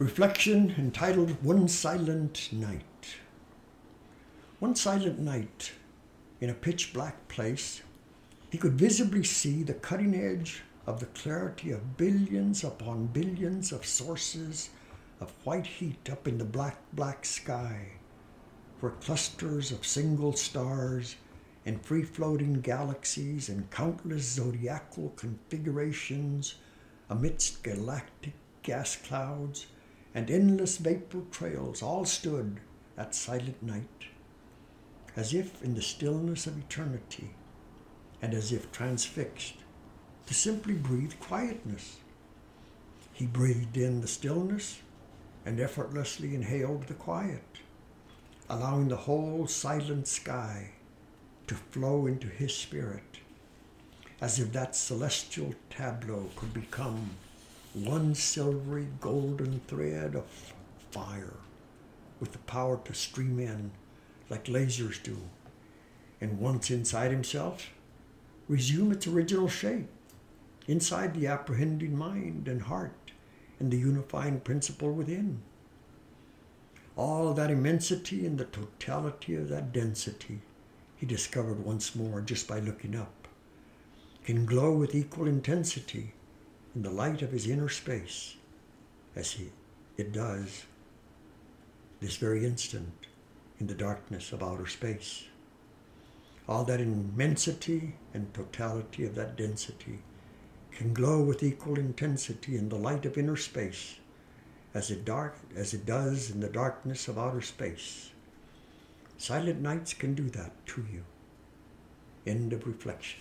Reflection entitled One Silent Night. One silent night, in a pitch black place, he could visibly see the cutting edge of the clarity of billions upon billions of sources of white heat up in the black, black sky, where clusters of single stars and free floating galaxies and countless zodiacal configurations amidst galactic gas clouds and endless vapor trails all stood that silent night, as if in the stillness of eternity, and as if transfixed, to simply breathe quietness. He breathed in the stillness and effortlessly inhaled the quiet, allowing the whole silent sky to flow into his spirit, as if that celestial tableau could become one silvery golden thread of fire with the power to stream in like lasers do, and once inside himself, resume its original shape inside the apprehending mind and heart and the unifying principle within. All that immensity and the totality of that density, he discovered once more just by looking up, can glow with equal intensity in the light of his inner space as he, it does this very instant in the darkness of outer space. All that immensity and totality of that density can glow with equal intensity in the light of inner space as it dark as it does in the darkness of outer space. Silent nights can do that to you. End of reflection.